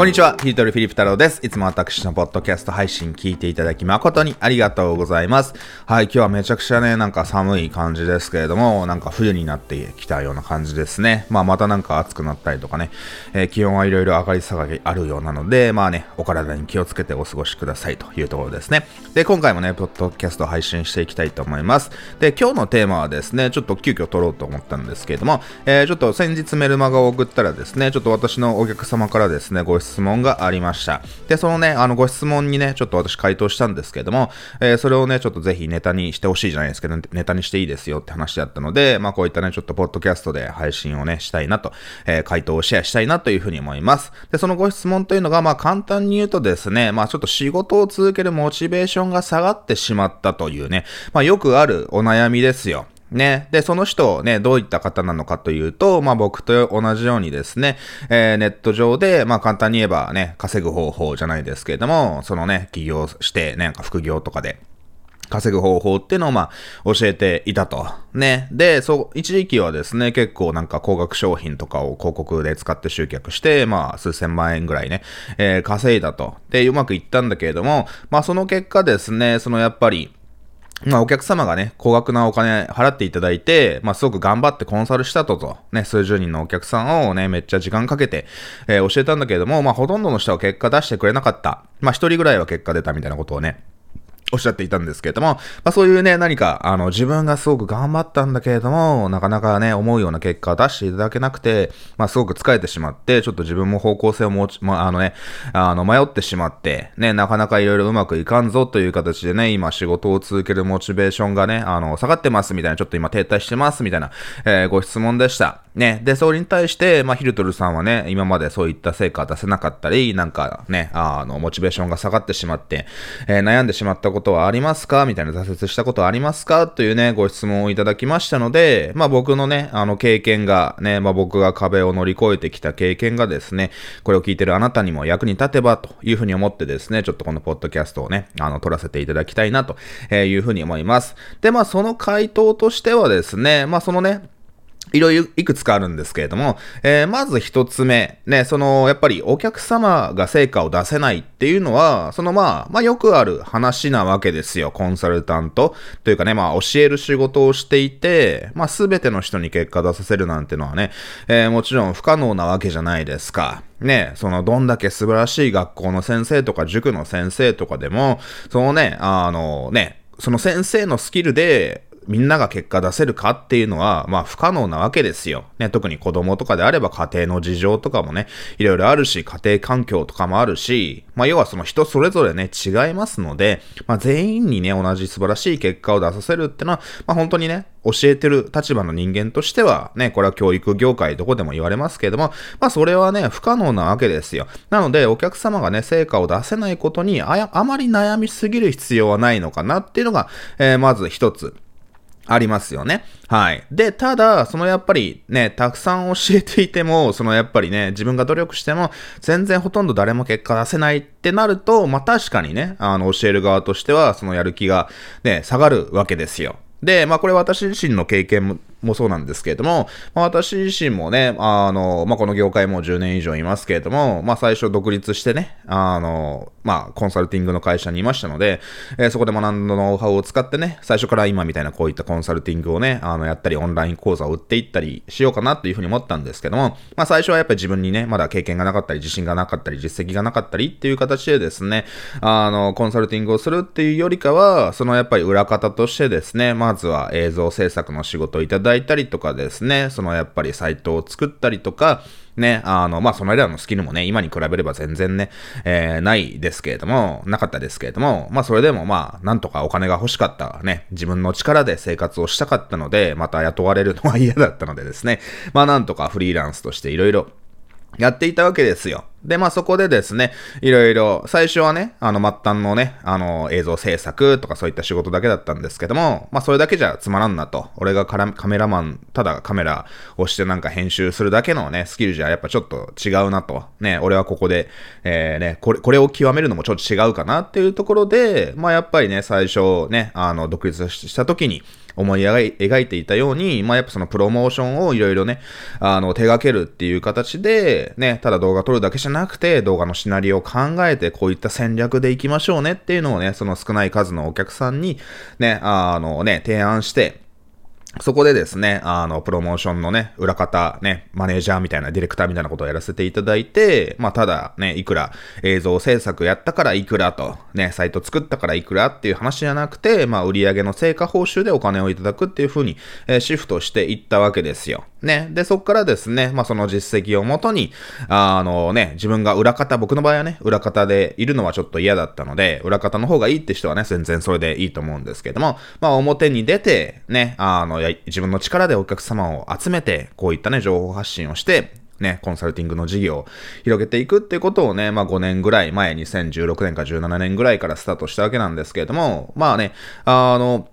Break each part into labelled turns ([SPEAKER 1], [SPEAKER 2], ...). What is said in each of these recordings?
[SPEAKER 1] こんにちは、ヒートルフィリップ太郎です。いつも私のポッドキャスト配信聞いていただき誠にありがとうございます。はい、今日はめちゃくちゃね、なんか寒い感じですけれども、なんか冬になってきたような感じですね。まあまたなんか暑くなったりとかね、えー、気温はいろいろ上がり下がりあるようなので、まあね、お体に気をつけてお過ごしくださいというところですね。で、今回もね、ポッドキャスト配信していきたいと思います。で、今日のテーマはですね、ちょっと急遽撮ろうと思ったんですけれども、えー、ちょっと先日メルマガを送ったらですね、ちょっと私のお客様からですね、ご質質問があり。ました。で、そのね、あの、ご質問にね、ちょっと私回答したんですけども、えー、それをね、ちょっとぜひネタにしてほしいじゃないですけど、ネタにしていいですよって話だったので、まあ、こういったね、ちょっとポッドキャストで配信をね、したいなと、えー、回答をシェアしたいなというふうに思います。で、そのご質問というのが、まあ、簡単に言うとですね、まあ、ちょっと仕事を続けるモチベーションが下がってしまったというね、まあ、よくあるお悩みですよ。ね。で、その人、ね、どういった方なのかというと、まあ僕と同じようにですね、えー、ネット上で、まあ簡単に言えばね、稼ぐ方法じゃないですけれども、そのね、起業して、ね、副業とかで、稼ぐ方法っていうのをまあ教えていたと。ね。で、そう、一時期はですね、結構なんか高額商品とかを広告で使って集客して、まあ数千万円ぐらいね、えー、稼いだと。で、うまくいったんだけれども、まあその結果ですね、そのやっぱり、まあ、お客様がね、高額なお金払っていただいて、まあ、すごく頑張ってコンサルしたとと、ね、数十人のお客さんをね、めっちゃ時間かけて、えー、教えたんだけれども、まあ、ほとんどの人は結果出してくれなかった。まあ、一人ぐらいは結果出たみたいなことをね、おっしゃっていたんですけれども、まあそういうね、何か、あの、自分がすごく頑張ったんだけれども、なかなかね、思うような結果を出していただけなくて、まあすごく疲れてしまって、ちょっと自分も方向性を持ち、まああのね、あの、迷ってしまって、ね、なかなかいろいろうまくいかんぞという形でね、今仕事を続けるモチベーションがね、あの、下がってますみたいな、ちょっと今停滞してますみたいな、えー、ご質問でした。ね、で、それに対して、まあヒルトルさんはね、今までそういった成果出せなかったり、なんかね、あの、モチベーションが下がってしまって、えー、悩んでしまったことはありますか？みたいな挫折したことはありますか？というね、ご質問をいただきましたので、まあ僕のね、あの経験がね、まあ僕が壁を乗り越えてきた経験がですね、これを聞いてるあなたにも役に立てばというふうに思ってですね、ちょっとこのポッドキャストをね、あの、撮らせていただきたいなというふうに思います。で、まあその回答としてはですね、まあそのね、いろいろいくつかあるんですけれども、えー、まず一つ目、ね、その、やっぱりお客様が成果を出せないっていうのは、そのまあ、まあよくある話なわけですよ。コンサルタントというかね、まあ教える仕事をしていて、まあすべての人に結果出させるなんてのはね、えー、もちろん不可能なわけじゃないですか。ね、その、どんだけ素晴らしい学校の先生とか塾の先生とかでも、そのね、あのね、その先生のスキルで、みんなが結果出せるかっていうのは、まあ不可能なわけですよ。ね、特に子供とかであれば家庭の事情とかもね、いろいろあるし、家庭環境とかもあるし、まあ要はその人それぞれね、違いますので、まあ全員にね、同じ素晴らしい結果を出させるってのは、まあ本当にね、教えてる立場の人間としては、ね、これは教育業界どこでも言われますけれども、まあそれはね、不可能なわけですよ。なので、お客様がね、成果を出せないことにあ、あまり悩みすぎる必要はないのかなっていうのが、えー、まず一つ。ありますよね。はい。で、ただ、そのやっぱりね、たくさん教えていても、そのやっぱりね、自分が努力しても、全然ほとんど誰も結果出せないってなると、まあ確かにね、あの、教える側としては、そのやる気がね、下がるわけですよ。で、まあこれ私自身の経験もそうなんですけれども、まあ、私自身もね、あの、まあ、この業界も10年以上いますけれども、まあ、最初独立してね、あの、まあ、コンサルティングの会社にいましたので、えー、そこで学んだノウハウを使ってね、最初から今みたいなこういったコンサルティングをね、あの、やったり、オンライン講座を売っていったりしようかなっていうふうに思ったんですけども、まあ、最初はやっぱり自分にね、まだ経験がなかったり、自信がなかったり、実績がなかったりっていう形でですね、あの、コンサルティングをするっていうよりかは、そのやっぱり裏方としてですね、まずは映像制作の仕事をいただいたりとかですね、そのやっぱりサイトを作ったりとか、ね、あの、まあ、その間のスキルもね、今に比べれば全然ね、えー、ないですけれども、なかったですけれども、まあ、それでもまあ、なんとかお金が欲しかったね、自分の力で生活をしたかったので、また雇われるのは嫌だったのでですね、まあ、なんとかフリーランスとしていろいろやっていたわけですよ。で、まあそこでですね、いろいろ、最初はね、あの末端のね、あの映像制作とかそういった仕事だけだったんですけども、まあそれだけじゃつまらんなと。俺がカメラマン、ただカメラをしてなんか編集するだけのね、スキルじゃやっぱちょっと違うなと。ね、俺はここで、えー、ね、これ、これを極めるのもちょっと違うかなっていうところで、まあやっぱりね、最初ね、あの、独立した時に、思い描いていたように、まあやっぱそのプロモーションをいろいろね、あの手掛けるっていう形で、ね、ただ動画撮るだけじゃなくて、動画のシナリオを考えて、こういった戦略でいきましょうねっていうのをね、その少ない数のお客さんに、ね、あのね、提案して、そこでですね、あの、プロモーションのね、裏方、ね、マネージャーみたいな、ディレクターみたいなことをやらせていただいて、まあ、ただね、いくら映像制作やったからいくらと、ね、サイト作ったからいくらっていう話じゃなくて、まあ、売上の成果報酬でお金をいただくっていうふうに、えー、シフトしていったわけですよ。ね。で、そっからですね、まあ、その実績をもとに、あのね、自分が裏方、僕の場合はね、裏方でいるのはちょっと嫌だったので、裏方の方がいいって人はね、全然それでいいと思うんですけども、まあ、表に出て、ね、あの、自分の力でお客様を集めて、こういったね、情報発信をして、ね、コンサルティングの事業を広げていくっていうことをね、まあ5年ぐらい前、2016年か17年ぐらいからスタートしたわけなんですけれども、まあね、あの、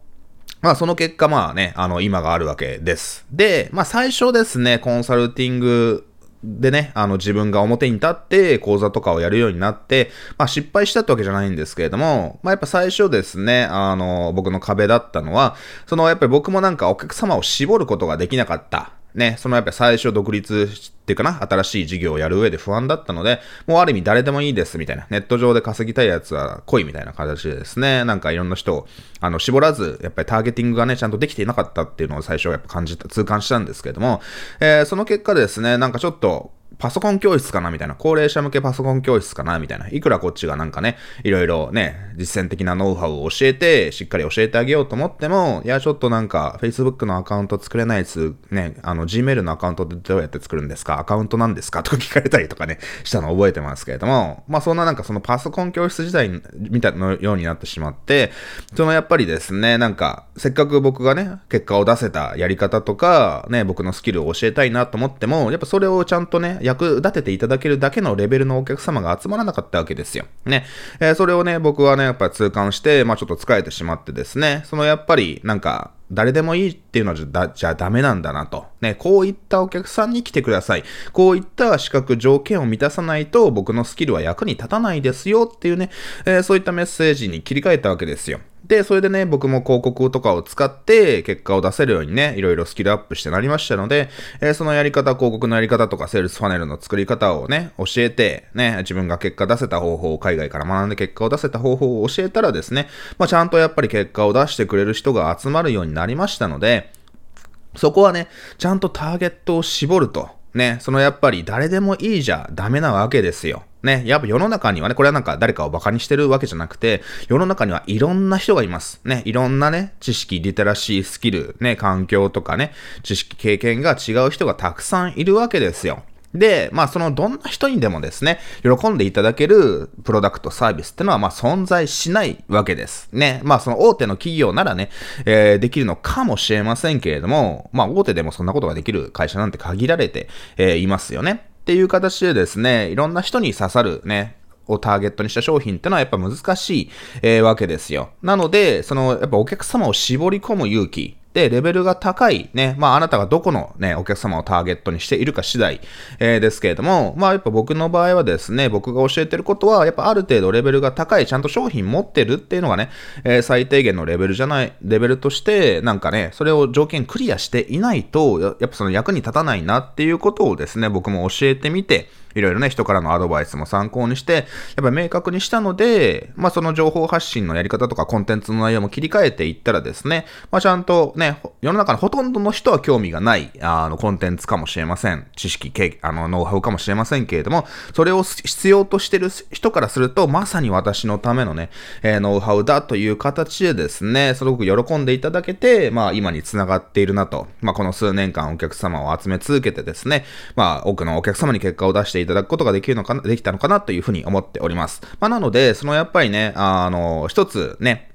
[SPEAKER 1] まあその結果まあね、あの今があるわけです。で、まあ最初ですね、コンサルティングでね、あの自分が表に立って講座とかをやるようになって、まあ失敗したってわけじゃないんですけれども、まあやっぱ最初ですね、あの僕の壁だったのは、そのやっぱり僕もなんかお客様を絞ることができなかった。ね、そのやっぱ最初独立っていうかな、新しい事業をやる上で不安だったので、もうある意味誰でもいいですみたいな、ネット上で稼ぎたいやつは来いみたいな形でですね、なんかいろんな人を、あの、絞らず、やっぱりターゲティングがね、ちゃんとできていなかったっていうのを最初やっぱ感じた、痛感したんですけれども、えー、その結果ですね、なんかちょっと、パソコン教室かなみたいな。高齢者向けパソコン教室かなみたいな。いくらこっちがなんかね、いろいろね、実践的なノウハウを教えて、しっかり教えてあげようと思っても、いや、ちょっとなんか、Facebook のアカウント作れないやつ、ね、あの、Gmail のアカウントでどうやって作るんですか？アカウントなんですか？とか聞かれたりとかね、したのを覚えてますけれども、まあそんななんかそのパソコン教室時代みたいなようになってしまって、そのやっぱりですね、なんか、せっかく僕がね、結果を出せたやり方とか、ね、僕のスキルを教えたいなと思っても、やっぱそれをちゃんとね、役立てていただけるだけのレベルのお客様が集まらなかったわけですよ。ね。えー、それをね、僕はね、やっぱり痛感して、まあちょっと疲れてしまってですね、そのやっぱり、なんか、誰でもいいっていうのはじゃじゃダメなんだなと。ね、こういったお客さんに来てください。こういった資格条件を満たさないと僕のスキルは役に立たないですよっていうね、えー、そういったメッセージに切り替えたわけですよ。で、それでね、僕も広告とかを使って結果を出せるようにね、いろいろスキルアップしてなりましたので、えー、そのやり方、広告のやり方とか、セールスファネルの作り方をね、教えて、ね、自分が結果出せた方法を海外から学んで結果を出せた方法を教えたらですね、まあ、ちゃんとやっぱり結果を出してくれる人が集まるようになりましたので、そこはね、ちゃんとターゲットを絞ると。ね、そのやっぱり誰でもいいじゃダメなわけですよ。ね、やっぱ世の中にはね、これはなんか誰かを馬鹿にしてるわけじゃなくて、世の中にはいろんな人がいます。ね、いろんなね、知識、リテラシー、スキル、ね、環境とかね、知識、経験が違う人がたくさんいるわけですよ。で、まあそのどんな人にでもですね、喜んでいただけるプロダクトサービスってのはまあ存在しないわけです。ね。まあその大手の企業ならね、えー、できるのかもしれませんけれども、まあ大手でもそんなことができる会社なんて限られて、えー、いますよね。っていう形でですね、いろんな人に刺さるね、をターゲットにした商品ってのはやっぱ難しい、えー、わけですよ。なので、その、やっぱお客様を絞り込む勇気、レベルが高いね、まああなたがどこのね、お客様をターゲットにしているか次第、えー、ですけれども、まあやっぱ僕の場合はですね、僕が教えてることは、やっぱある程度レベルが高い、ちゃんと商品持ってるっていうのがね、えー、最低限のレベルじゃない、レベルとして、なんかね、それを条件クリアしていないと、やっぱその役に立たないなっていうことをですね、僕も教えてみて、いろいろね、人からのアドバイスも参考にして、やっぱり明確にしたので、まあその情報発信のやり方とかコンテンツの内容も切り替えていったらですね、まあちゃんとね、世の中のほとんどの人は興味がない、あの、コンテンツかもしれません。知識、あの、ノウハウかもしれませんけれども、それを必要としてる人からすると、まさに私のためのね、えー、ノウハウだという形でですね、すごく喜んでいただけて、まあ今に繋がっているなと、まあこの数年間お客様を集め続けてですね、まあ多くのお客様に結果を出していただくことができるのかな、できたのかなというふうに思っております。まあ、なので、そのやっぱりね、あの、一つね、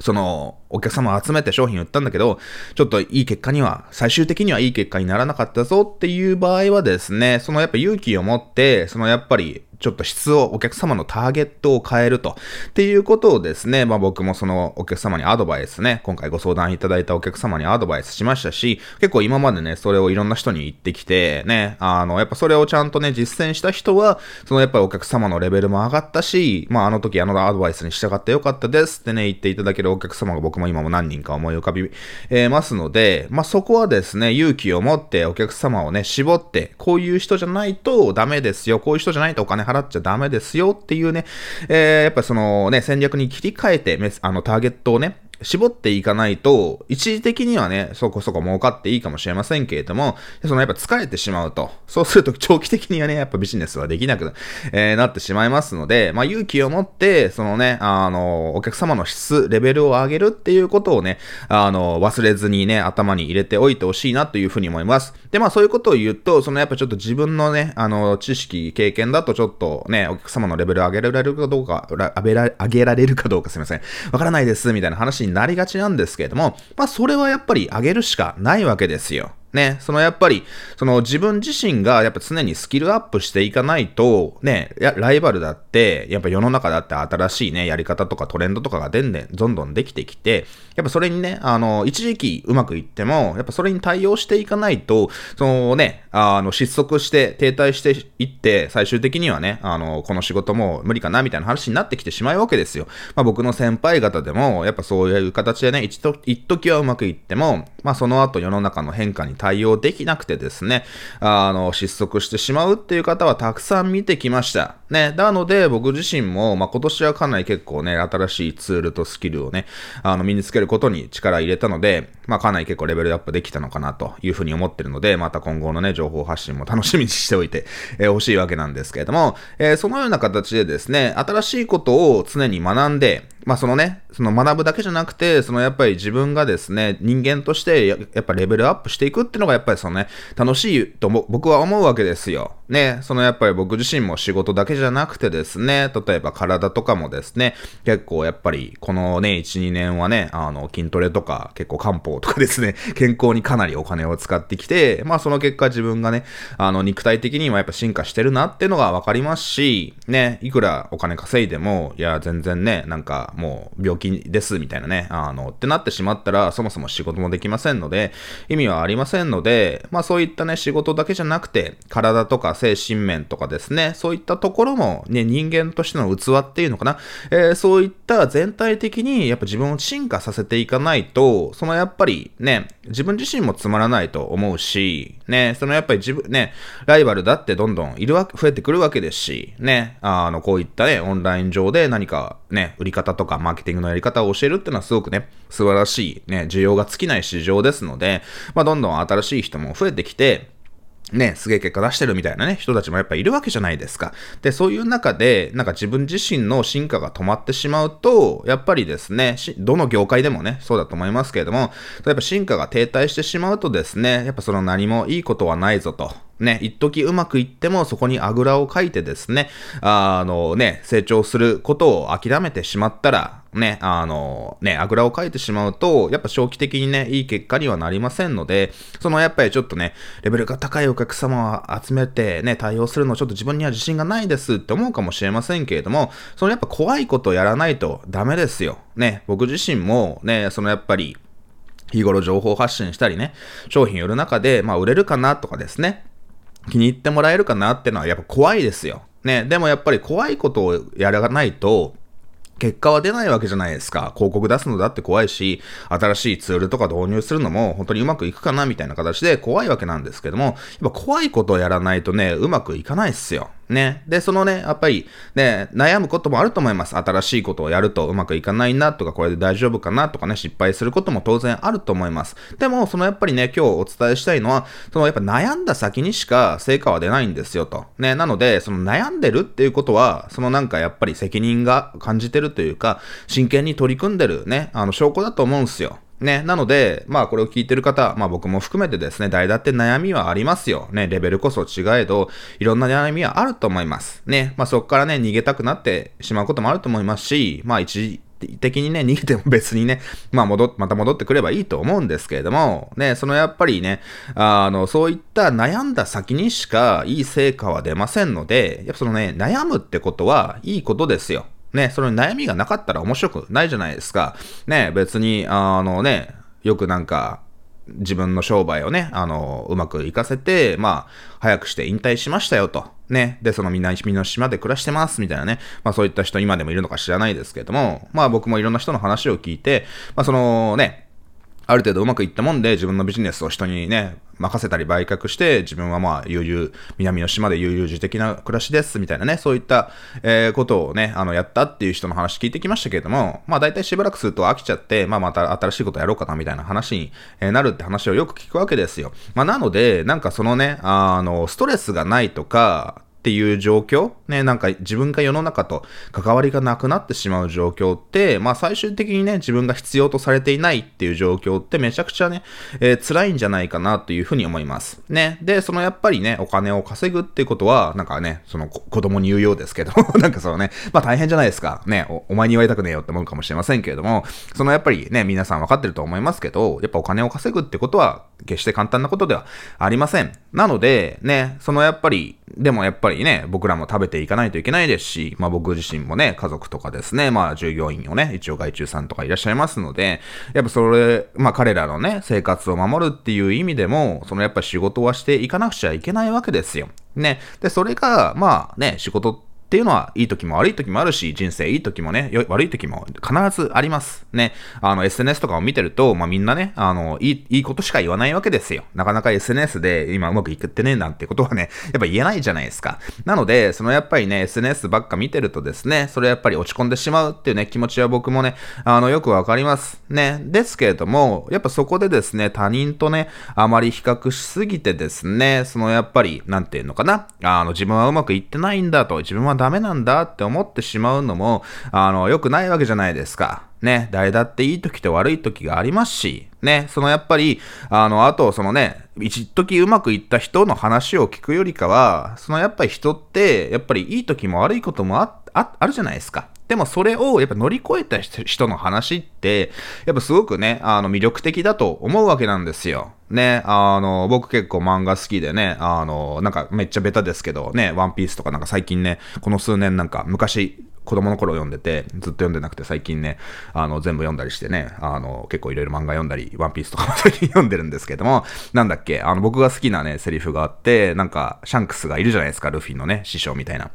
[SPEAKER 1] その、お客様を集めて商品売ったんだけど、ちょっといい結果には、最終的にはいい結果にならなかったぞっていう場合はですね、そのやっぱ勇気を持って、そのやっぱりちょっと質を、お客様のターゲットを変えると。っていうことをですね、まあ僕もそのお客様にアドバイスね、今回ご相談いただいたお客様にアドバイスしましたし、結構今までね、それをいろんな人に言ってきて、ね、あの、やっぱそれをちゃんとね、実践した人は、そのやっぱりお客様のレベルも上がったし、まああの時あのアドバイスに従ってよかったですってね、言っていただけるお客様が僕も今も何人か思い浮かび、え、ますので、まあそこはですね、勇気を持ってお客様をね、絞って、こういう人じゃないとダメですよ、こういう人じゃないとお金払っちゃダメですよっていうね、えー、やっぱそのね、戦略に切り替えて、あの、ターゲットをね、絞っていかないと、一時的にはね、そこそこ儲かっていいかもしれませんけれども、そのやっぱ疲れてしまうと、そうすると長期的にはね、やっぱビジネスはできなく、えー、なってしまいますので、まあ勇気を持って、そのね、あの、お客様の質、レベルを上げるっていうことをね、あの、忘れずにね、頭に入れておいてほしいなというふうに思います。で、まあそういうことを言うと、そのやっぱちょっと自分のね、あの、知識、経験だとちょっとね、お客様のレベル上げられるかどうか、上げられるかどうかすいません。わからないです、みたいな話になりがちなんですけれども、まあそれはやっぱり上げるしかないわけですよ。ね、そのやっぱり、その自分自身がやっぱ常にスキルアップしていかないと、ね、ライバルだって、やっぱ世の中だって新しいね、やり方とかトレンドとかがでんでん、どんどんできてきて、やっぱそれにね、あの、一時期うまくいっても、やっぱそれに対応していかないと、そのね、あの、失速して停滞していって、最終的にはね、あの、この仕事も無理かな、みたいな話になってきてしまうわけですよ。まあ僕の先輩方でも、やっぱそういう形でね、一時はうまくいっても、まあその後世の中の変化に対対応できなくてですね、あの、失速してしまうっていう方はたくさん見てきました。ね、なので僕自身も、まあ、今年はかなり結構ね、新しいツールとスキルをね、あの、身につけることに力入れたので、まあ、かなり結構レベルアップできたのかなというふうに思ってるので、また今後のね、情報発信も楽しみにしておいて、えー、欲しいわけなんですけれども、えー、そのような形でですね、新しいことを常に学んで、まあそのね、その学ぶだけじゃなくて、そのやっぱり自分がですね、人間としてやっぱレベルアップしていくっていうのがやっぱりそのね、楽しいと僕は思うわけですよ。ね、そのやっぱり僕自身も仕事だけじゃなくてですね、例えば体とかもですね、結構やっぱりこのね、1、2年はね、あの筋トレとか結構漢方とかですね、健康にかなりお金を使ってきて、まあその結果自分がね、あの肉体的にはやっぱ進化してるなっていうのがわかりますし、ね、いくらお金稼いでも、いや全然ね、なんかもう病気ですみたいなね、あの、ってなってしまったら、そもそも仕事もできませんので、意味はありませんので、まあそういったね、仕事だけじゃなくて、体とか精神面とかですね、そういったところもね、人間としての器っていうのかな、えー、そういった全体的にやっぱ自分を進化させていかないと、そのやっぱりね、自分自身もつまらないと思うし、ね、そのやっぱり自分、ね、ライバルだってどんどんいるわけ、増えてくるわけですし、ね、あの、こういったね、オンライン上で何かね、売り方とかとかマーケティングのやり方を教えるっていうのはすごくね、素晴らしいね、需要が尽きない市場ですので、まあ、どんどん新しい人も増えてきて、ね、すげえ結果出してるみたいなね、人たちもやっぱいるわけじゃないですか。で、そういう中で、なんか自分自身の進化が止まってしまうと、やっぱりですね、どの業界でもね、そうだと思いますけれども、例えば進化が停滞してしまうとですね、やっぱその何もいいことはないぞと。ね、一時うまくいってもそこにあぐらをかいてですね、あのね、成長することを諦めてしまったら、ね、あの、ね、あぐらをかいてしまうと、やっぱ長期的にね、いい結果にはなりませんので、そのやっぱりちょっとね、レベルが高いお客様を集めてね、対応するのちょっと自分には自信がないですって思うかもしれませんけれども、そのやっぱ怖いことをやらないとダメですよ。ね、僕自身もね、そのやっぱり、日頃情報発信したりね、商品売る中で、まあ売れるかなとかですね、気に入ってもらえるかなってのはやっぱ怖いですよ。ね、でもやっぱり怖いことをやらないと、結果は出ないわけじゃないですか。広告出すのだって怖いし、新しいツールとか導入するのも本当にうまくいくかなみたいな形で怖いわけなんですけども、やっぱ怖いことをやらないとね、うまくいかないっすよ。ね。で、そのね、やっぱりね、悩むこともあると思います。新しいことをやるとうまくいかないなとか、これで大丈夫かなとかね、失敗することも当然あると思います。でも、そのやっぱりね、今日お伝えしたいのは、そのやっぱ悩んだ先にしか成果は出ないんですよと。ね。なので、その悩んでるっていうことは、そのなんかやっぱり責任が感じてるというか、真剣に取り組んでるね、あの証拠だと思うんすよ。ね、なので、まあこれを聞いてる方、まあ僕も含めてですね、誰だって悩みはありますよ。ね、レベルこそ違えど、いろんな悩みはあると思います。ね、まあそこからね、逃げたくなってしまうこともあると思いますし、まあ一時的にね、逃げても別にね、まあ戻っ、また戻ってくればいいと思うんですけれども、ね、そのやっぱりね、あの、そういった悩んだ先にしかいい成果は出ませんので、やっぱそのね、悩むってことはいいことですよ。ね、その悩みがなかったら面白くないじゃないですか。ね、別に、あのね、よくなんか、自分の商売をね、あの、うまくいかせて、まあ、早くして引退しましたよと。ね。で、そのみんな、みんな島で暮らしてます、みたいなね。まあそういった人今でもいるのか知らないですけれども、まあ僕もいろんな人の話を聞いて、まあそのね、ある程度うまくいったもんで自分のビジネスを人にね、任せたり売却して、自分はまあ、悠々、南の島で悠々自適な暮らしです、みたいなね、そういった、えー、ことをね、あの、やったっていう人の話聞いてきましたけれども、まあ、大体しばらくすると飽きちゃって、まあ、また新しいことやろうかな、みたいな話になるって話をよく聞くわけですよ。まあ、なので、なんかそのね、あの、ストレスがないとか、っていう状況、ね、なんか自分が世の中と関わりがなくなってしまう状況って、まあ最終的にね、自分が必要とされていないっていう状況ってめちゃくちゃね、えー、辛いんじゃないかなというふうに思います。ね。で、そのやっぱりね、お金を稼ぐっていうことは、なんかね、その子供に言うようですけど、なんかそのね、まあ大変じゃないですか。ねお、お前に言われたくねえよって思うかもしれませんけれども、そのやっぱりね、皆さん分かってると思いますけど、やっぱお金を稼ぐってことは、決して簡単なことではありません。なので、ね、そのやっぱり、でもやっぱりね、僕らも食べていかないといけないですし、まあ僕自身もね、家族とかですね、まあ従業員をね、一応外注さんとかいらっしゃいますので、やっぱそれ、まあ彼らのね、生活を守るっていう意味でも、そのやっぱ仕事はしていかなくちゃいけないわけですよ。ね。で、それが、まあね、仕事ってっていうのは、いい時も悪い時もあるし、人生いい時もね、悪い時も必ずあります。ね。あの、SNS とかを見てると、まあ、みんなね、あの、いい、いいことしか言わないわけですよ。なかなか SNS で今うまくいくってね、なんてことはね、やっぱ言えないじゃないですか。なので、そのやっぱりね、SNS ばっか見てるとですね、それやっぱり落ち込んでしまうっていうね、気持ちは僕もね、あの、よくわかります。ね。ですけれども、やっぱそこでですね、他人とね、あまり比較しすぎてですね、そのやっぱり、なんていうのかな、あの、自分はうまくいってないんだと、自分はダメなんだって思ってしまうのも、あの、良くないわけじゃないですか。ね、誰だっていい時と悪い時がありますし、ね、そのやっぱり、あの、あと、そのね、一時うまくいった人の話を聞くよりかは、そのやっぱり人って、やっぱりいい時も悪いこともあ、あ、あるじゃないですか。でもそれをやっぱ乗り越えた人の話って、やっぱすごくね、あの魅力的だと思うわけなんですよ。ね、あの、僕結構漫画好きでね、あの、なんかめっちゃベタですけど、ね、ワンピースとかなんか最近ね、この数年なんか昔、子供の頃読んでて、ずっと読んでなくて最近ね、あの、全部読んだりしてね、あの、結構いろいろ漫画読んだり、ワンピースとかも最近読んでるんですけども、なんだっけ、あの、僕が好きなね、セリフがあって、なんか、シャンクスがいるじゃないですか、ルフィのね、師匠みたいな。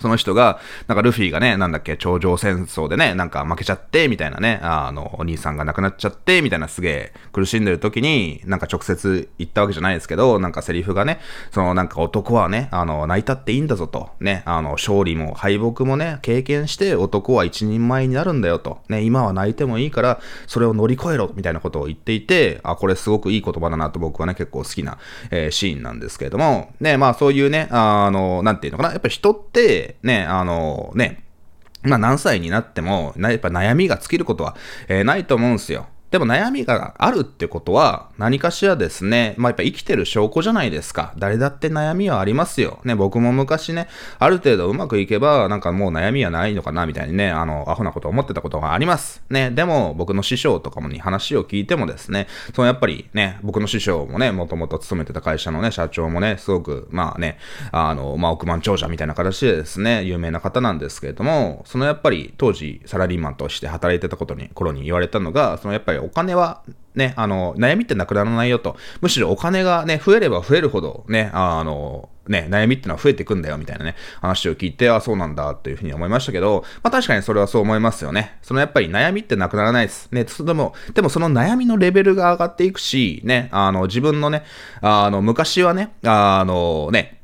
[SPEAKER 1] その人が、なんかルフィがね、なんだっけ、頂上戦争でね、なんか負けちゃって、みたいなね、あの、お兄さんが亡くなっちゃって、みたいなすげえ苦しんでる時に、なんか直接言ったわけじゃないですけど、なんかセリフがね、そのなんか男はね、あの、泣いたっていいんだぞと、ね、あの、勝利も敗北もね、経験して男は一人前になるんだよと、ね、今は泣いてもいいから、それを乗り越えろ、みたいなことを言っていて、あ、これすごくいい言葉だなと僕はね、結構好きな、えー、シーンなんですけれども、ね、まあそういうね、あの、なんていうのかな、やっぱ人って、ね、あの、ね、まあ何歳になっても、やっぱ悩みが尽きることは、えー、ないと思うんですよ。でも悩みがあるってことは、何かしらですね、まあ、やっぱ生きてる証拠じゃないですか。誰だって悩みはありますよ。ね、僕も昔ね、ある程度うまくいけば、なんかもう悩みはないのかな、みたいにね、あの、アホなこと思ってたことがあります。ね、でも、僕の師匠とかもに話を聞いてもですね、そのやっぱりね、僕の師匠もね、もともと勤めてた会社のね、社長もね、すごく、まあね、あの、まあ、億万長者みたいな形でですね、有名な方なんですけれども、そのやっぱり当時サラリーマンとして働いてたことに、頃に言われたのが、そのやっぱりお金はね、あの、悩みってなくならないよと。むしろお金がね、増えれば増えるほど、ね、あの、ね、悩みってのは増えてくんだよ、みたいなね、話を聞いて、あ、そうなんだ、というふうに思いましたけど、まあ確かにそれはそう思いますよね。そのやっぱり悩みってなくならないです。ね、でも、でもその悩みのレベルが上がっていくし、ね、あの、自分のね、あの、昔はね、あの、ね、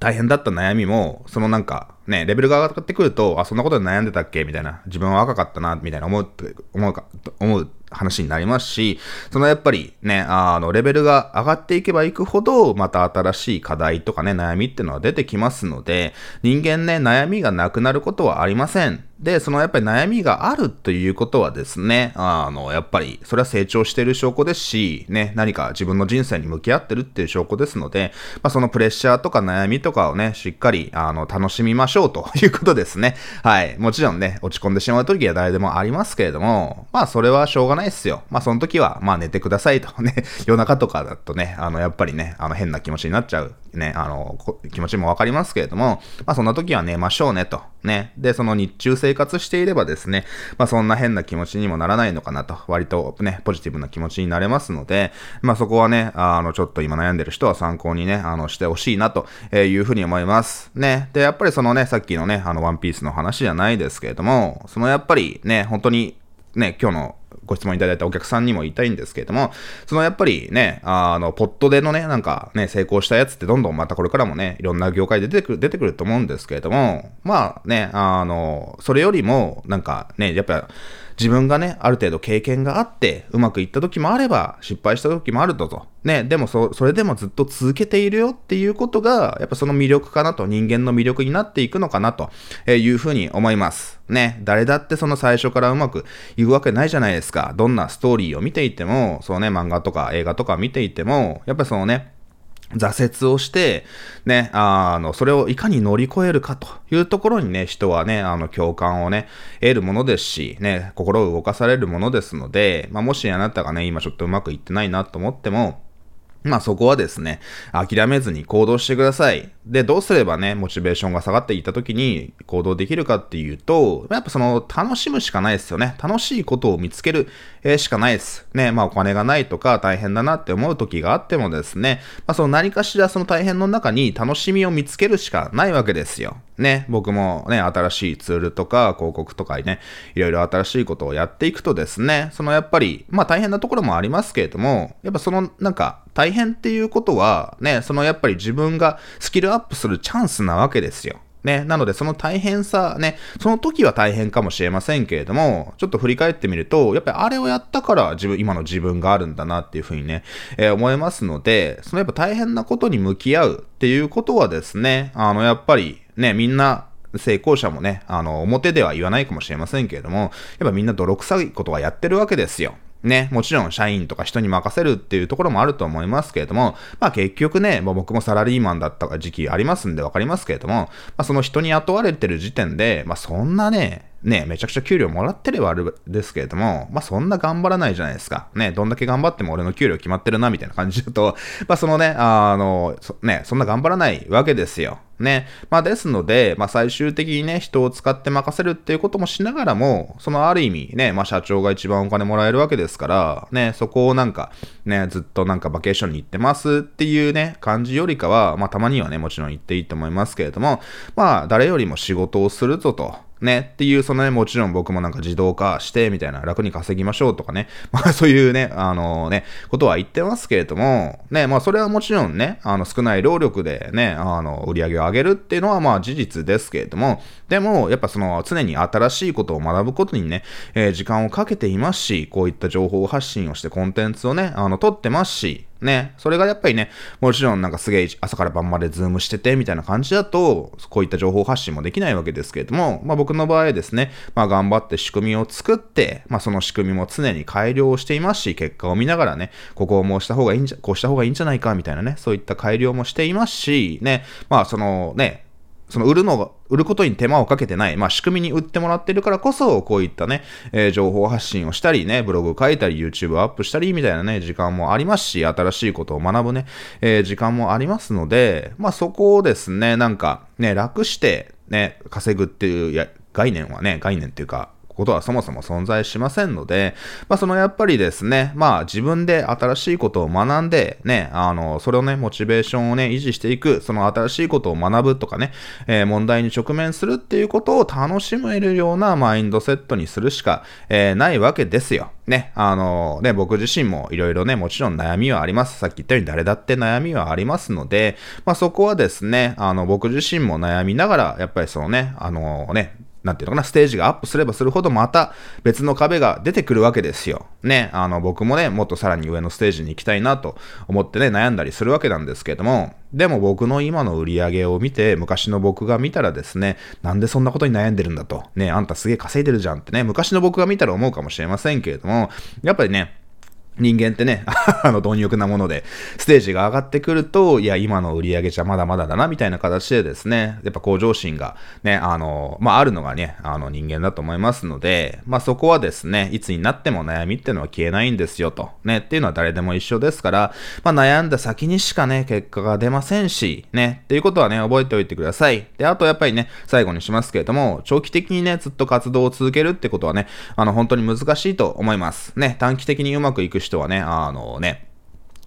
[SPEAKER 1] 大変だった悩みも、そのなんか、ね、レベルが上がってくると、あ、そんなことで悩んでたっけ？みたいな。自分は若かったな、みたいな思う、思うか、思う話になりますし、そのやっぱりね、あの、レベルが上がっていけばいくほど、また新しい課題とかね、悩みっていうのは出てきますので、人間ね、悩みがなくなることはありません。で、そのやっぱり悩みがあるということはですね、あの、やっぱり、それは成長している証拠ですし、ね、何か自分の人生に向き合ってるっていう証拠ですので、まあ、そのプレッシャーとか悩みとかをね、しっかり、あの、楽しみましょうということですね。はい。もちろんね、落ち込んでしまう時は誰でもありますけれども、まあ、それはしょうがないっすよ。まあ、その時は、まあ、寝てくださいとね、夜中とかだとね、あの、やっぱりね、あの、変な気持ちになっちゃう、ね、あの、気持ちもわかりますけれども、まあ、そんな時は寝ましょうねと。ね。で、その日中生活していればですね、まあそんな変な気持ちにもならないのかなと、割とね、ポジティブな気持ちになれますので、まあそこはね、あの、ちょっと今悩んでる人は参考にね、あの、してほしいなというふうに思います。ね。で、やっぱりそのね、さっきのね、あの、ワンピースの話じゃないですけれども、そのやっぱりね、本当にね、今日のご質問いただいたお客さんにも言いたいんですけれども、そのやっぱりね、あの、ポットでのね、なんかね、成功したやつってどんどんまたこれからもね、いろんな業界で出てくる、出てくると思うんですけれども、まあね、あの、それよりも、なんかね、やっぱ、自分がね、ある程度経験があって、うまくいった時もあれば、失敗した時もあるとと。ね、でもそ、それでもずっと続けているよっていうことが、やっぱその魅力かなと、人間の魅力になっていくのかなというふうに思います。ね、誰だってその最初からうまくいくわけないじゃないですか。どんなストーリーを見ていても、そうね、漫画とか映画とか見ていても、やっぱそのね、挫折をして、ね、あの、それをいかに乗り越えるかというところにね、人はね、あの、共感をね、得るものですし、ね、心を動かされるものですので、まあ、もしあなたがね、今ちょっとうまくいってないなと思っても、まあそこはですね、諦めずに行動してください。で、どうすればね、モチベーションが下がっていった時に行動できるかっていうと、やっぱその楽しむしかないですよね。楽しいことを見つける、え、しかないです。ね、まあお金がないとか大変だなって思う時があってもですね、まあその何かしらその大変の中に楽しみを見つけるしかないわけですよ。ね、僕もね、新しいツールとか広告とかね、いろいろ新しいことをやっていくとですね、そのやっぱり、まあ大変なところもありますけれども、やっぱそのなんか大変っていうことは、ね、そのやっぱり自分がスキルアッップするチャンスなわけですよ。ね、なのでその大変さ、ね、その時は大変かもしれませんけれども、ちょっと振り返ってみると、やっぱりあれをやったから自分、今の自分があるんだなっていうふうにね、えー、思いますので、そのやっぱ大変なことに向き合うっていうことはですね、あの、やっぱりね、みんな成功者もね、あの、表では言わないかもしれませんけれども、やっぱみんな泥臭いことはやってるわけですよ。ね、もちろん社員とか人に任せるっていうところもあると思いますけれども、まあ結局ね、もう僕もサラリーマンだった時期ありますんでわかりますけれども、まあその人に雇われてる時点で、まあそんなね、ね、めちゃくちゃ給料もらってればあるですけれども、まあそんな頑張らないじゃないですか。ね、どんだけ頑張っても俺の給料決まってるな、みたいな感じだと、まあそのね、あの、ね、そんな頑張らないわけですよ。ね。まあですので、まあ最終的にね、人を使って任せるっていうこともしながらも、そのある意味ね、まあ社長が一番お金もらえるわけですから、ね、そこをなんか、ね、ずっとなんかバケーションに行ってますっていうね、感じよりかは、まあたまにはね、もちろん行っていいと思いますけれども、まあ誰よりも仕事をするぞと。ね、っていう、そのね、もちろん僕もなんか自動化して、みたいな、楽に稼ぎましょうとかね、まあそういうね、あのね、ことは言ってますけれども、ね、まあそれはもちろんね、あの少ない労力でね、あの、売り上げを上げるっていうのはまあ事実ですけれども、でも、やっぱその常に新しいことを学ぶことにね、えー、時間をかけていますし、こういった情報発信をしてコンテンツをね、あの、撮ってますし、ね、それがやっぱりね、もちろんなんかすげえ朝から晩までズームしててみたいな感じだと、こういった情報発信もできないわけですけれども、まあ僕の場合ですね、まあ頑張って仕組みを作って、まあその仕組みも常に改良していますし、結果を見ながらね、ここをもうした方がいいんじゃ、こうした方がいいんじゃないかみたいなね、そういった改良もしていますし、ね、まあそのね、その売るのが、売ることに手間をかけてない、まあ仕組みに売ってもらってるからこそ、こういったね、えー、情報発信をしたりね、ブログ書いたり、YouTube アップしたり、みたいなね、時間もありますし、新しいことを学ぶね、えー、時間もありますので、まあそこをですね、なんかね、楽してね、稼ぐっていうや概念はね、概念っていうか、ことはそもそも存在しませんので、まあそのやっぱりですね、まあ自分で新しいことを学んで、ね、あの、それをね、モチベーションをね、維持していく、その新しいことを学ぶとかね、えー、問題に直面するっていうことを楽しめるようなマインドセットにするしか、えー、ないわけですよ。ね、あのね、僕自身もいろいろね、もちろん悩みはあります。さっき言ったように誰だって悩みはありますので、まあそこはですね、あの僕自身も悩みながら、やっぱりそのね、あのね、なんていうのかな、ステージがアップすればするほどまた別の壁が出てくるわけですよ。ね、あの、僕もね、もっとさらに上のステージに行きたいなと思ってね、悩んだりするわけなんですけれども、でも僕の今の売り上げを見て、昔の僕が見たらですね、なんでそんなことに悩んでるんだと。ね、あんたすげえ稼いでるじゃんってね、昔の僕が見たら思うかもしれませんけれども、やっぱりね、人間ってね、あの、貪欲なもので、ステージが上がってくると、いや、今の売り上げじゃまだまだだな、みたいな形でですね、やっぱ向上心がね、あの、まあ、あるのがね、あの、人間だと思いますので、まあ、そこはですね、いつになっても悩みってのは消えないんですよ、と。ね、っていうのは誰でも一緒ですから、まあ、悩んだ先にしかね、結果が出ませんし、ね、っていうことはね、覚えておいてください。で、あとやっぱりね、最後にしますけれども、長期的にね、ずっと活動を続けるってことはね、あの、本当に難しいと思います。ね、短期的にうまくいく人はね、あの、ね、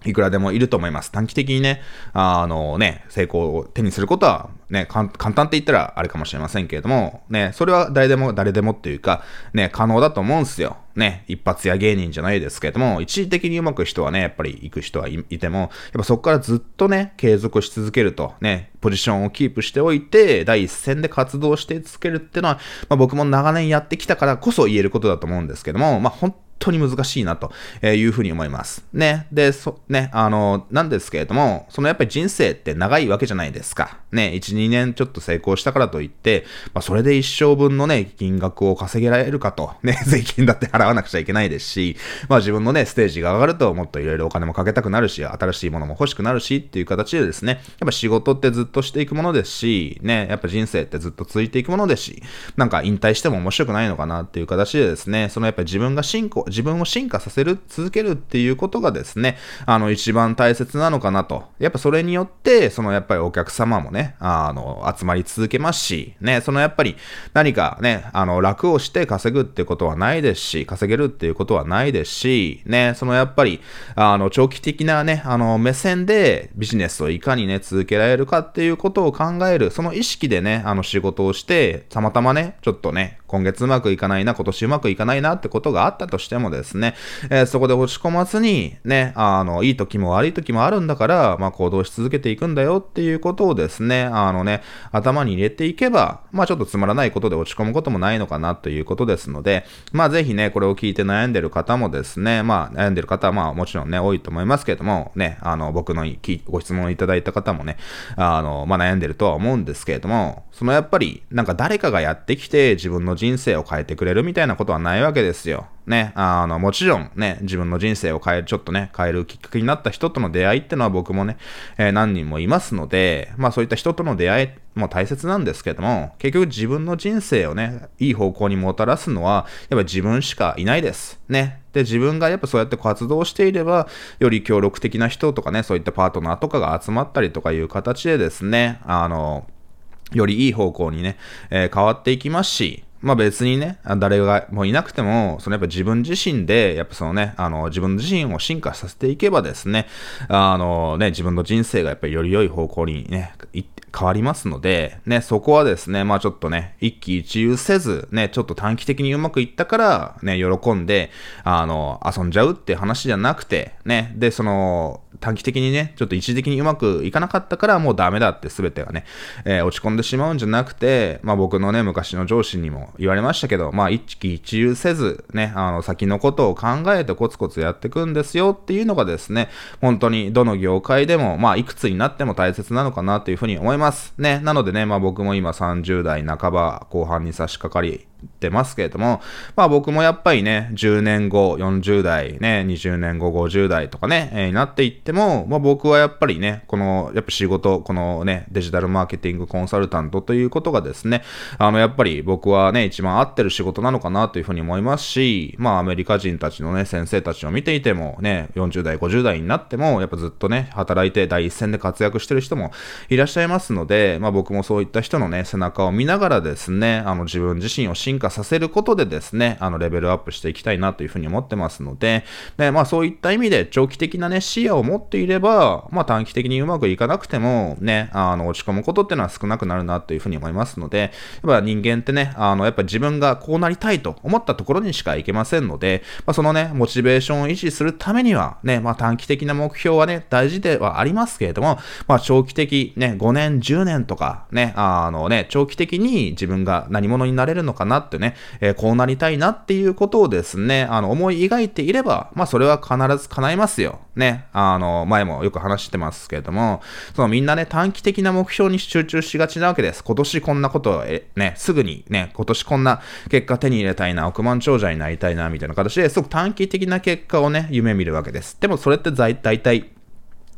[SPEAKER 1] いくらでもいると思います。短期的にね、あのね、成功を手にすることはね、簡単って言ったらあれかもしれませんけれども、ね、それは誰でも誰でもっていうか、ね、可能だと思うんすよ。ね、一発屋芸人じゃないですけれども、一時的にうまく人はね、やっぱり行く人はいても、やっぱそこからずっとね、継続し続けると、ね、ポジションをキープしておいて、第一線で活動して続けるっていうのは、まあ僕も長年やってきたからこそ言えることだと思うんですけども、まあ本当に難しいなというふうに思います。ね。で、そ、ね、あの、なんですけれども、そのやっぱり人生って長いわけじゃないですか。ね、1、2年ちょっと成功したからといって、まあ、それで一生分のね、金額を稼げられるかと、ね、税金だって払わなくちゃいけないですし、まあ自分のね、ステージが上がるともっといろいろお金もかけたくなるし、新しいものも欲しくなるしっていう形でですね、やっぱ仕事ってずっとしていくものですし、ね、やっぱ人生ってずっと続いていくものですし、なんか引退しても面白くないのかなっていう形でですね、そのやっぱり自分が進行、自分を進化させる、続けるっていうことがですね、あの、一番大切なのかなと。やっぱそれによって、そのやっぱりお客様もね、あの、集まり続けますし、ね、そのやっぱり何かね、あの、楽をして稼ぐってことはないですし、稼げるっていうことはないですし、ね、そのやっぱり、あの、長期的なね、あの、目線でビジネスをいかにね、続けられるかっていうことを考える、その意識でね、あの、仕事をして、たまたまね、ちょっとね、今月うまくいかないな、今年うまくいかないなってことがあったとしてもですね、えー、そこで落ち込まずに、ね、あの、いい時も悪い時もあるんだから、まあ、行動し続けていくんだよっていうことをですね、あのね、頭に入れていけば、まあ、ちょっとつまらないことで落ち込むこともないのかなということですので、まあ、ぜひね、これを聞いて悩んでる方もですね、まあ、悩んでる方はまあ、もちろんね、多いと思いますけれども、ね、あの、僕のご質問いただいた方もね、あの、まあ、悩んでるとは思うんですけれども、そのやっぱり、なんか誰かがやってきて自分の人生を変えてくれるみたいなことはないわけですよ。ね、あの、もちろんね、自分の人生を変える、ちょっとね、変えるきっかけになった人との出会いってのは僕もね、えー、何人もいますので、まあそういった人との出会いも大切なんですけども、結局自分の人生をね、いい方向にもたらすのは、やっぱ自分しかいないです。ね。で、自分がやっぱそうやって活動していれば、より協力的な人とかね、そういったパートナーとかが集まったりとかいう形でですね、あの、よりいい方向にね、えー、変わっていきますし、まあ別にね、誰がもういなくても、そのやっぱ自分自身で、やっぱそのね、あの、自分自身を進化させていけばですね、あのね、自分の人生がやっぱりより良い方向にね、変わりますので、ね、そこはですね、まあちょっとね、一喜一憂せず、ね、ちょっと短期的にうまくいったから、ね、喜んで、あの、遊んじゃうって話じゃなくて、ね、で、その、短期的にね、ちょっと一時的にうまくいかなかったからもうダメだって全てがね、えー、落ち込んでしまうんじゃなくて、まあ僕のね、昔の上司にも言われましたけど、まあ一喜一憂せず、ね、あの、先のことを考えてコツコツやっていくんですよっていうのがですね、本当にどの業界でも、まあいくつになっても大切なのかなというふうに思います。ます。ね、なのでね、まあ僕も今30代半ば後半に差し掛かり、てますけれども、まあ僕もやっぱりね、10年後、40代、ね、20年後、50代とかね、えー、になっていっても、まあ僕はやっぱりね、この、やっぱ仕事、このね、デジタルマーケティングコンサルタントということがですね、あの、やっぱり僕はね、一番合ってる仕事なのかなというふうに思いますし、まあアメリカ人たちのね、先生たちを見ていても、ね、40代、50代になっても、やっぱずっとね、働いて第一線で活躍してる人もいらっしゃいますので、まあ僕もそういった人のね、背中を見ながらですね、あの自分自身を進進化させることでですね、あの、レベルアップしていきたいなというふうに思ってますので、で、まあそういった意味で長期的なね、視野を持っていれば、まあ短期的にうまくいかなくても、ね、あの、落ち込むことっていうのは少なくなるなというふうに思いますので、やっぱ人間ってね、あの、やっぱ自分がこうなりたいと思ったところにしかいけませんので、まあそのね、モチベーションを維持するためには、ね、まあ短期的な目標はね、大事ではありますけれども、まあ長期的、ね、5年、10年とか、ね、あのね、長期的に自分が何者になれるのかなってね、えー、こうなりたいなっていうことをですね、あの、思い描いていれば、まあそれは必ず叶いますよ。ね、あの、前もよく話してますけれども、そのみんなね、短期的な目標に集中しがちなわけです。今年こんなことを、え、ね、すぐにね、今年こんな結果手に入れたいな、億万長者になりたいな、みたいな形ですごく短期的な結果をね、夢見るわけです。でもそれって大体、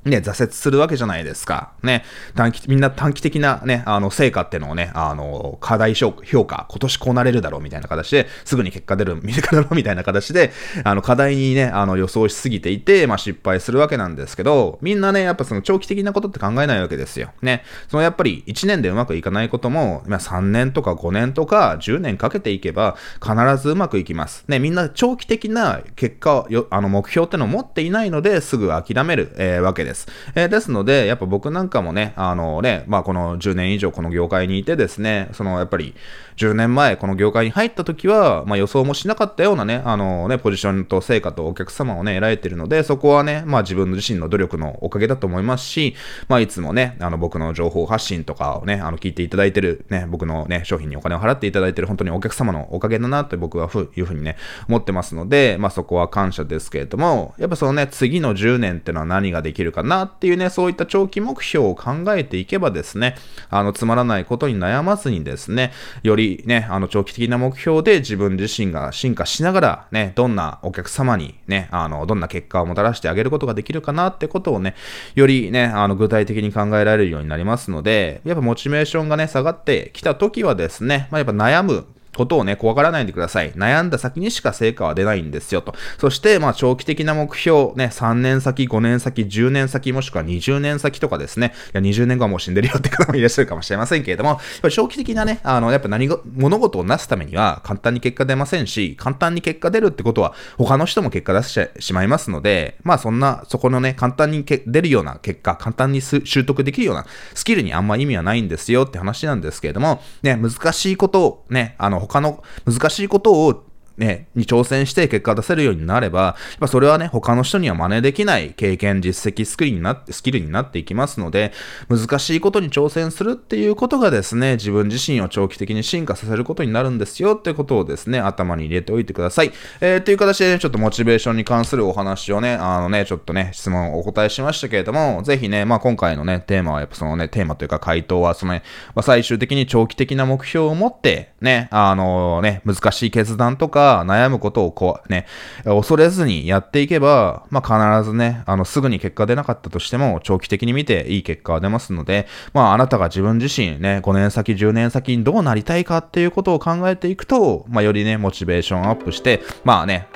[SPEAKER 1] ね、挫折するわけじゃないですか。ね、短期、みんな短期的なね、あの、成果ってのをね、あの、課題評価、今年こうなれるだろうみたいな形で、すぐに結果出る、見るかだろうみたいな形で、あの、課題にね、あの、予想しすぎていて、まあ、失敗するわけなんですけど、みんなね、やっぱその長期的なことって考えないわけですよ。ね、そのやっぱり1年でうまくいかないことも、まあ、3年とか5年とか10年かけていけば、必ずうまくいきます。ね、みんな長期的な結果を、あの、目標ってのを持っていないので、すぐ諦める、えー、わけです。です。えー、ですので、やっぱ僕なんかもね、あのね、まあこの10年以上この業界にいてですね、そのやっぱり10年前この業界に入った時は、まあ予想もしなかったようなね、あのね、ポジションと成果とお客様をね、得られてるので、そこはね、まあ自分自身の努力のおかげだと思いますし、まあいつもね、あの僕の情報発信とかをね、あの聞いていただいてるね、僕のね、商品にお金を払っていただいてる本当にお客様のおかげだなって僕はふいうふうにね、思ってますので、まあそこは感謝ですけれども、やっぱそのね、次の10年ってのは何ができるかなっていうね、そういった長期目標を考えていけばですね、あの、つまらないことに悩まずにですね、よりね、あの、長期的な目標で自分自身が進化しながら、ね、どんなお客様にね、あの、どんな結果をもたらしてあげることができるかなってことをね、よりね、あの、具体的に考えられるようになりますので、やっぱモチベーションがね、下がってきた時はですね、まあ、やっぱ悩むことをね、怖がらないでください。悩んだ先にしか成果は出ないんですよと。そして、まあ、長期的な目標、ね、3年先、5年先、10年先、もしくは20年先とかですね、いや、20年後はもう死んでるよって方もいらっしゃるかもしれませんけれども、長期的なね、あの、やっぱ何が、物事をなすためには簡単に結果出ませんし、簡単に結果出るってことは、他の人も結果出してしまいますので、まあ、そんな、そこのね、簡単に出るような結果、簡単に習得できるようなスキルにあんま意味はないんですよって話なんですけれども、ね、難しいことをね、あの、他の難しいことをね、に挑戦して結果出せるようになれば、やっぱそれはね、他の人には真似できない経験、実績、スキルになって、スキルになっていきますので、難しいことに挑戦するっていうことがですね、自分自身を長期的に進化させることになるんですよってことをですね、頭に入れておいてください。えー、という形で、ね、ちょっとモチベーションに関するお話をね、あのね、ちょっとね、質問をお答えしましたけれども、ぜひね、まあ今回のね、テーマはやっぱそのね、テーマというか回答は、そのね、まあ、最終的に長期的な目標を持って、ね、あのね、難しい決断とか悩むことをこうね、恐れずにやっていけば、まあ、必ずね、あの、すぐに結果出なかったとしても、長期的に見ていい結果は出ますので、まあ、あなたが自分自身ね、5年先、10年先にどうなりたいかっていうことを考えていくと、まあ、よりね、モチベーションアップして、まあね、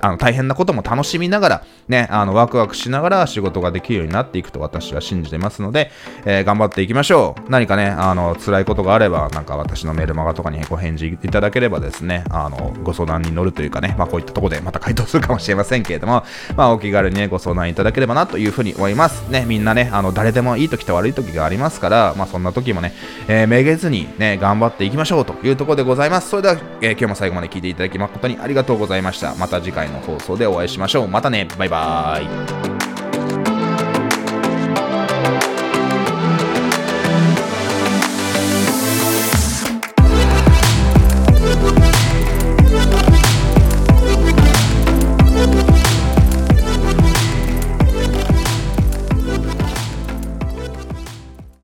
[SPEAKER 1] あの、大変なことも楽しみながら、ね、あの、ワクワクしながら仕事ができるようになっていくと私は信じてますので、えー、頑張っていきましょう。何かね、あの、辛いことがあれば、なんか私のメールマガとかにご返事いただければですね、あの、ご相談に乗るというかね、まあ、こういったとこでまた回答するかもしれませんけれども、まあ、お気軽にね、ご相談いただければなというふうに思います。ね、みんなね、あの、誰でもいい時と悪い時がありますから、まあ、そんな時もね、えー、めげずにね、頑張っていきましょうというところでございます。それでは、えー、今日も最後まで聞いていただき誠にありがとうございました。また次回の放送でお会いしましょう。またね。バイバーイ。